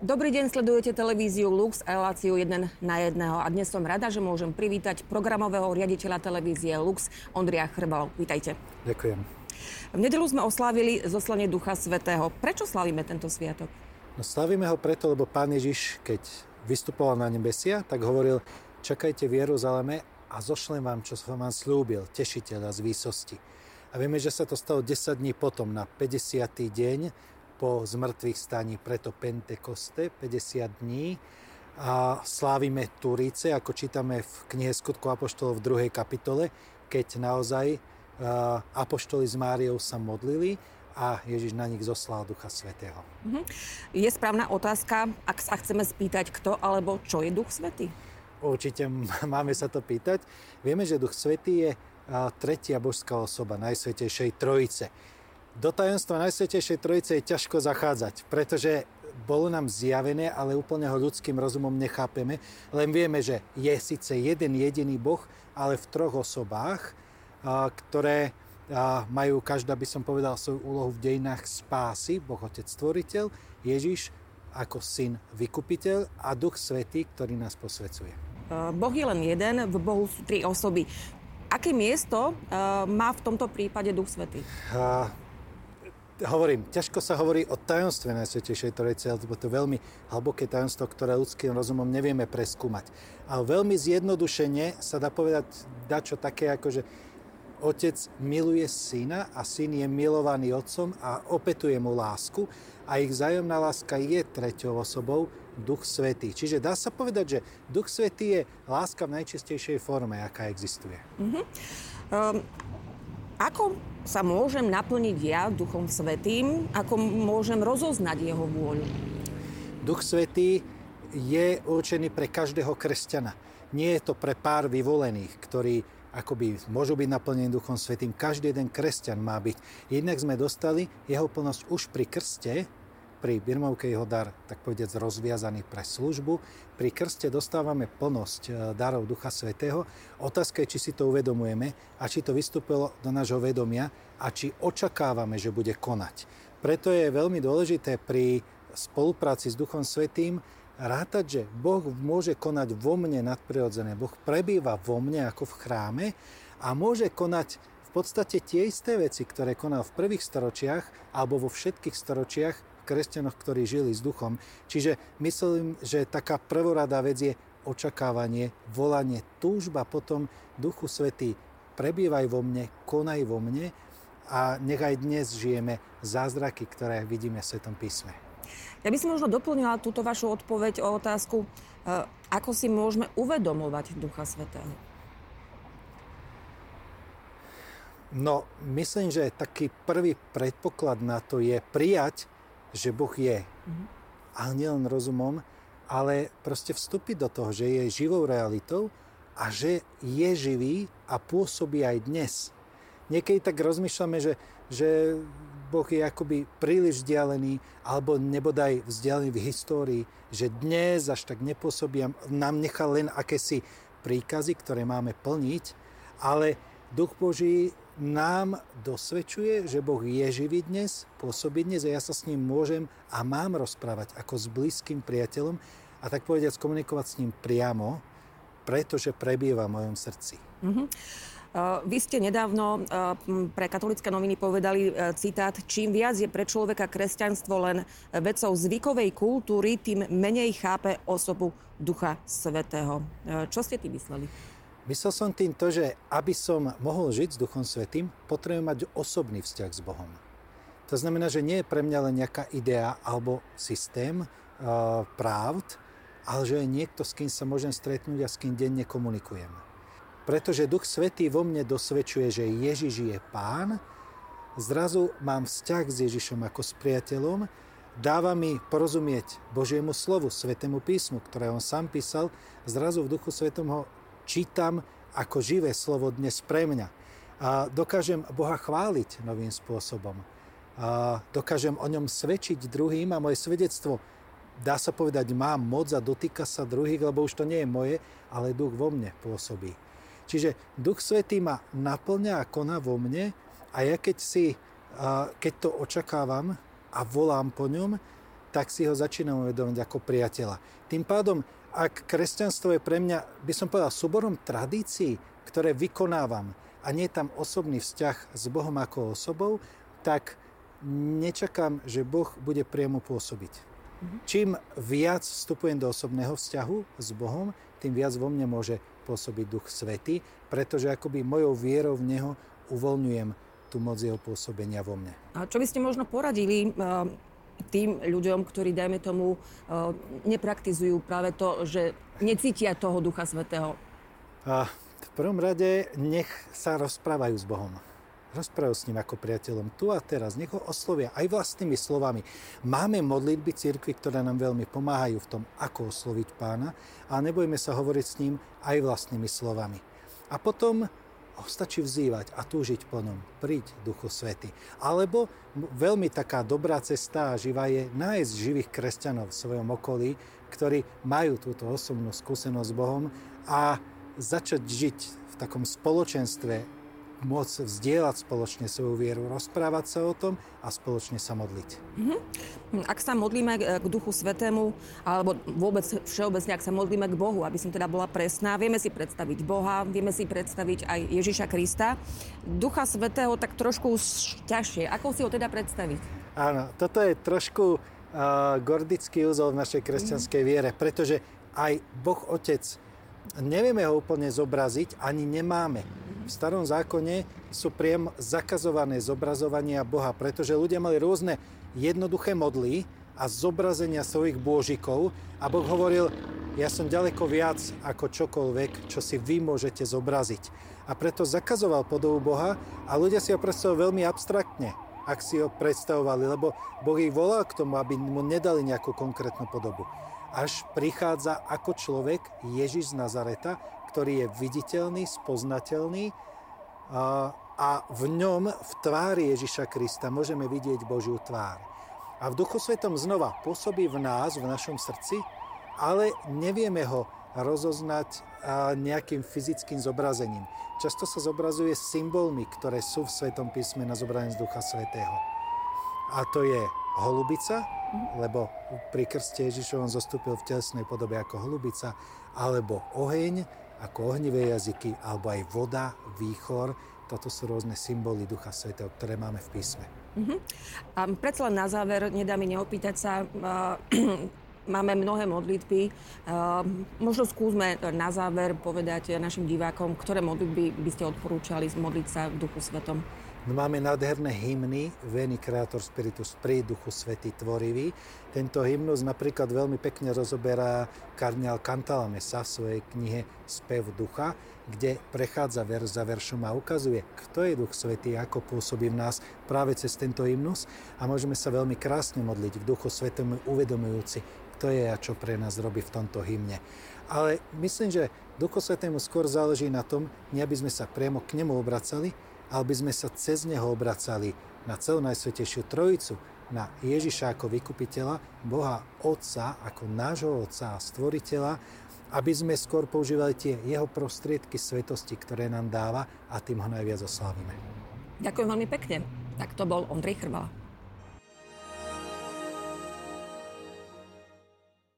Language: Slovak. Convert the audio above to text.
Dobrý deň, sledujete televíziu Lux a reláciu 1 na 1. A dnes som rada, že môžem privítať programového riaditeľa televízie Lux, Ondria Chrbalov. Vítajte. Ďakujem. V nedelu sme oslávili zoslanie Ducha Svetého. Prečo slavíme tento sviatok? No slavíme ho preto, lebo Pán Ježiš, keď vystupoval na nebesia, tak hovoril, čakajte v Jeruzaleme a zošlem vám, čo som vám slúbil, tešiteľa z výsosti. A vieme, že sa to stalo 10 dní potom, na 50. deň, po zmrtvých staní, preto Pentekoste, 50 dní. A slávime Turíce, ako čítame v knihe Skutku Apoštolov v druhej kapitole, keď naozaj Apoštoli s Máriou sa modlili a Ježiš na nich zoslal Ducha Svetého. Mhm. Je správna otázka, ak sa chceme spýtať, kto alebo čo je Duch Svetý? Určite máme sa to pýtať. Vieme, že Duch Svetý je tretia božská osoba Najsvetejšej Trojice do tajomstva Najsvetejšej Trojice je ťažko zachádzať, pretože bolo nám zjavené, ale úplne ho ľudským rozumom nechápeme. Len vieme, že je síce jeden jediný Boh, ale v troch osobách, ktoré majú každá, by som povedal, svoju úlohu v dejinách spásy, Boh Otec Stvoriteľ, Ježiš ako syn vykupiteľ a Duch Svetý, ktorý nás posvecuje. Boh je len jeden, v Bohu sú tri osoby. Aké miesto má v tomto prípade Duch Svetý? Hovorím, ťažko sa hovorí o tajomstve Najsvetejšej Trojice, lebo to je veľmi hlboké tajomstvo, ktoré ľudským rozumom nevieme preskúmať. Ale veľmi zjednodušene sa dá povedať dačo také, ako že otec miluje syna a syn je milovaný otcom a opetuje mu lásku a ich vzájomná láska je treťou osobou, Duch Svetý. Čiže dá sa povedať, že Duch Svetý je láska v najčistejšej forme, aká existuje. Mm-hmm. Um, ako sa môžem naplniť ja Duchom Svetým, ako môžem rozoznať jeho vôľu. Duch Svetý je určený pre každého kresťana. Nie je to pre pár vyvolených, ktorí akoby môžu byť naplnení Duchom Svetým. Každý jeden kresťan má byť. Jednak sme dostali jeho plnosť už pri krste, pri Birmovke jeho dar, tak povediac, rozviazaný pre službu. Pri krste dostávame plnosť e, darov Ducha Svetého. Otázka je, či si to uvedomujeme a či to vystúpilo do nášho vedomia a či očakávame, že bude konať. Preto je veľmi dôležité pri spolupráci s Duchom Svetým rátať, že Boh môže konať vo mne nadprirodzené. Boh prebýva vo mne ako v chráme a môže konať v podstate tie isté veci, ktoré konal v prvých storočiach alebo vo všetkých storočiach kresťanoch, ktorí žili s duchom. Čiže myslím, že taká prvoradá vec je očakávanie, volanie, túžba potom Duchu Svetý, prebývaj vo mne, konaj vo mne a nech aj dnes žijeme zázraky, ktoré vidíme v Svetom písme. Ja by som možno doplnila túto vašu odpoveď o otázku, eh, ako si môžeme uvedomovať Ducha Svetého. No, myslím, že taký prvý predpoklad na to je prijať že Boh je. Mm-hmm. Ale nielen rozumom, ale proste vstúpiť do toho, že je živou realitou a že je živý a pôsobí aj dnes. Niekedy tak rozmýšľame, že, že Boh je akoby príliš vzdialený alebo nebodaj vzdialený v histórii, že dnes až tak nepôsobí a nám nechal len akési príkazy, ktoré máme plniť, ale Duch Boží nám dosvedčuje, že Boh je živý dnes, pôsobí dnes a ja sa s ním môžem a mám rozprávať ako s blízkym priateľom a tak povediať komunikovať s ním priamo, pretože prebýva v mojom srdci. Mm-hmm. Vy ste nedávno pre katolické noviny povedali e, citát, čím viac je pre človeka kresťanstvo len vecou zvykovej kultúry, tým menej chápe osobu Ducha Svetého. E, čo ste tým mysleli? Myslel som tým to, že aby som mohol žiť s Duchom Svetým, potrebujem mať osobný vzťah s Bohom. To znamená, že nie je pre mňa len nejaká idea alebo systém uh, pravd, ale že je niekto, s kým sa môžem stretnúť a s kým denne komunikujem. Pretože Duch Svetý vo mne dosvedčuje, že Ježiš je Pán, zrazu mám vzťah s Ježišom ako s priateľom, dáva mi porozumieť Božiemu slovu, Svetému písmu, ktoré on sám písal, zrazu v Duchu Svetom ho čítam ako živé slovo dnes pre mňa. A dokážem Boha chváliť novým spôsobom. A dokážem o ňom svedčiť druhým a moje svedectvo, dá sa povedať, má moc a dotýka sa druhých, lebo už to nie je moje, ale duch vo mne pôsobí. Čiže duch svetý ma naplňa a koná vo mne a ja keď si, keď to očakávam a volám po ňom, tak si ho začínam uvedomiť ako priateľa. Tým pádom, ak kresťanstvo je pre mňa, by som povedal, súborom tradícií, ktoré vykonávam a nie je tam osobný vzťah s Bohom ako osobou, tak nečakám, že Boh bude priamo pôsobiť. Mhm. Čím viac vstupujem do osobného vzťahu s Bohom, tým viac vo mne môže pôsobiť Duch Svety, pretože akoby mojou vierou v Neho uvoľňujem tú moc jeho pôsobenia vo mne. A čo by ste možno poradili tým ľuďom, ktorí, dajme tomu, uh, nepraktizujú práve to, že necítia toho Ducha Svetého? A v prvom rade nech sa rozprávajú s Bohom. Rozprávajú s ním ako priateľom tu a teraz. Nech ho oslovia aj vlastnými slovami. Máme modlitby cirkvi, ktoré nám veľmi pomáhajú v tom, ako osloviť pána, a nebojme sa hovoriť s ním aj vlastnými slovami. A potom stačí vzývať a túžiť po ňom. Príď, Duchu Svety. Alebo veľmi taká dobrá cesta a živá je nájsť živých kresťanov v svojom okolí, ktorí majú túto osobnú skúsenosť s Bohom a začať žiť v takom spoločenstve môcť vzdielať spoločne svoju vieru, rozprávať sa o tom a spoločne sa modliť. Mm-hmm. Ak sa modlíme k Duchu Svetému, alebo vôbec všeobecne, ak sa modlíme k Bohu, aby som teda bola presná, vieme si predstaviť Boha, vieme si predstaviť aj Ježiša Krista. Ducha Svetého tak trošku ťažšie. Ako si ho teda predstaviť? Áno, toto je trošku uh, gordický úzol v našej kresťanskej viere, pretože aj Boh Otec nevieme ho úplne zobraziť, ani nemáme v starom zákone sú priam zakazované zobrazovania Boha, pretože ľudia mali rôzne jednoduché modly a zobrazenia svojich bôžikov a Boh hovoril, ja som ďaleko viac ako čokoľvek, čo si vy môžete zobraziť. A preto zakazoval podobu Boha a ľudia si ho predstavovali veľmi abstraktne, ak si ho predstavovali, lebo Boh ich volal k tomu, aby mu nedali nejakú konkrétnu podobu. Až prichádza ako človek Ježiš z Nazareta, ktorý je viditeľný, spoznateľný a, v ňom, v tvári Ježiša Krista, môžeme vidieť Božiu tvár. A v Duchu Svetom znova pôsobí v nás, v našom srdci, ale nevieme ho rozoznať nejakým fyzickým zobrazením. Často sa zobrazuje symbolmi, ktoré sú v Svetom písme na zobrazení z Ducha Svetého. A to je holubica, lebo pri krste Ježišovom zostúpil v telesnej podobe ako holubica, alebo oheň, ako ohnivé jazyky, alebo aj voda, výchor. Toto sú rôzne symboly Ducha Svetého, ktoré máme v písme. Uh-huh. A predsa len na záver, nedá mi neopýtať sa, uh, máme mnohé modlitby. Uh, možno skúsme na záver povedať našim divákom, ktoré modlitby by ste odporúčali modliť sa v Duchu Svetom. Máme nádherné hymny Veni Creator Spiritus pri Duchu Svety Tvorivý. Tento hymnus napríklad veľmi pekne rozoberá kardinál Cantalamessa v svojej knihe Spev ducha, kde prechádza verš za veršom a ukazuje, kto je Duch Svetý, ako pôsobí v nás práve cez tento hymnus a môžeme sa veľmi krásne modliť v Duchu Svetom uvedomujúci, kto je a čo pre nás robí v tomto hymne. Ale myslím, že Duchu Svetému skôr záleží na tom, nie aby sme sa priamo k nemu obracali, ale by sme sa cez Neho obracali na celú Najsvetejšiu Trojicu, na Ježiša ako vykupiteľa, Boha Otca ako nášho Otca a Stvoriteľa, aby sme skôr používali tie Jeho prostriedky svetosti, ktoré nám dáva a tým ho najviac oslávime. Ďakujem veľmi pekne. Tak to bol Ondrej Chrvala.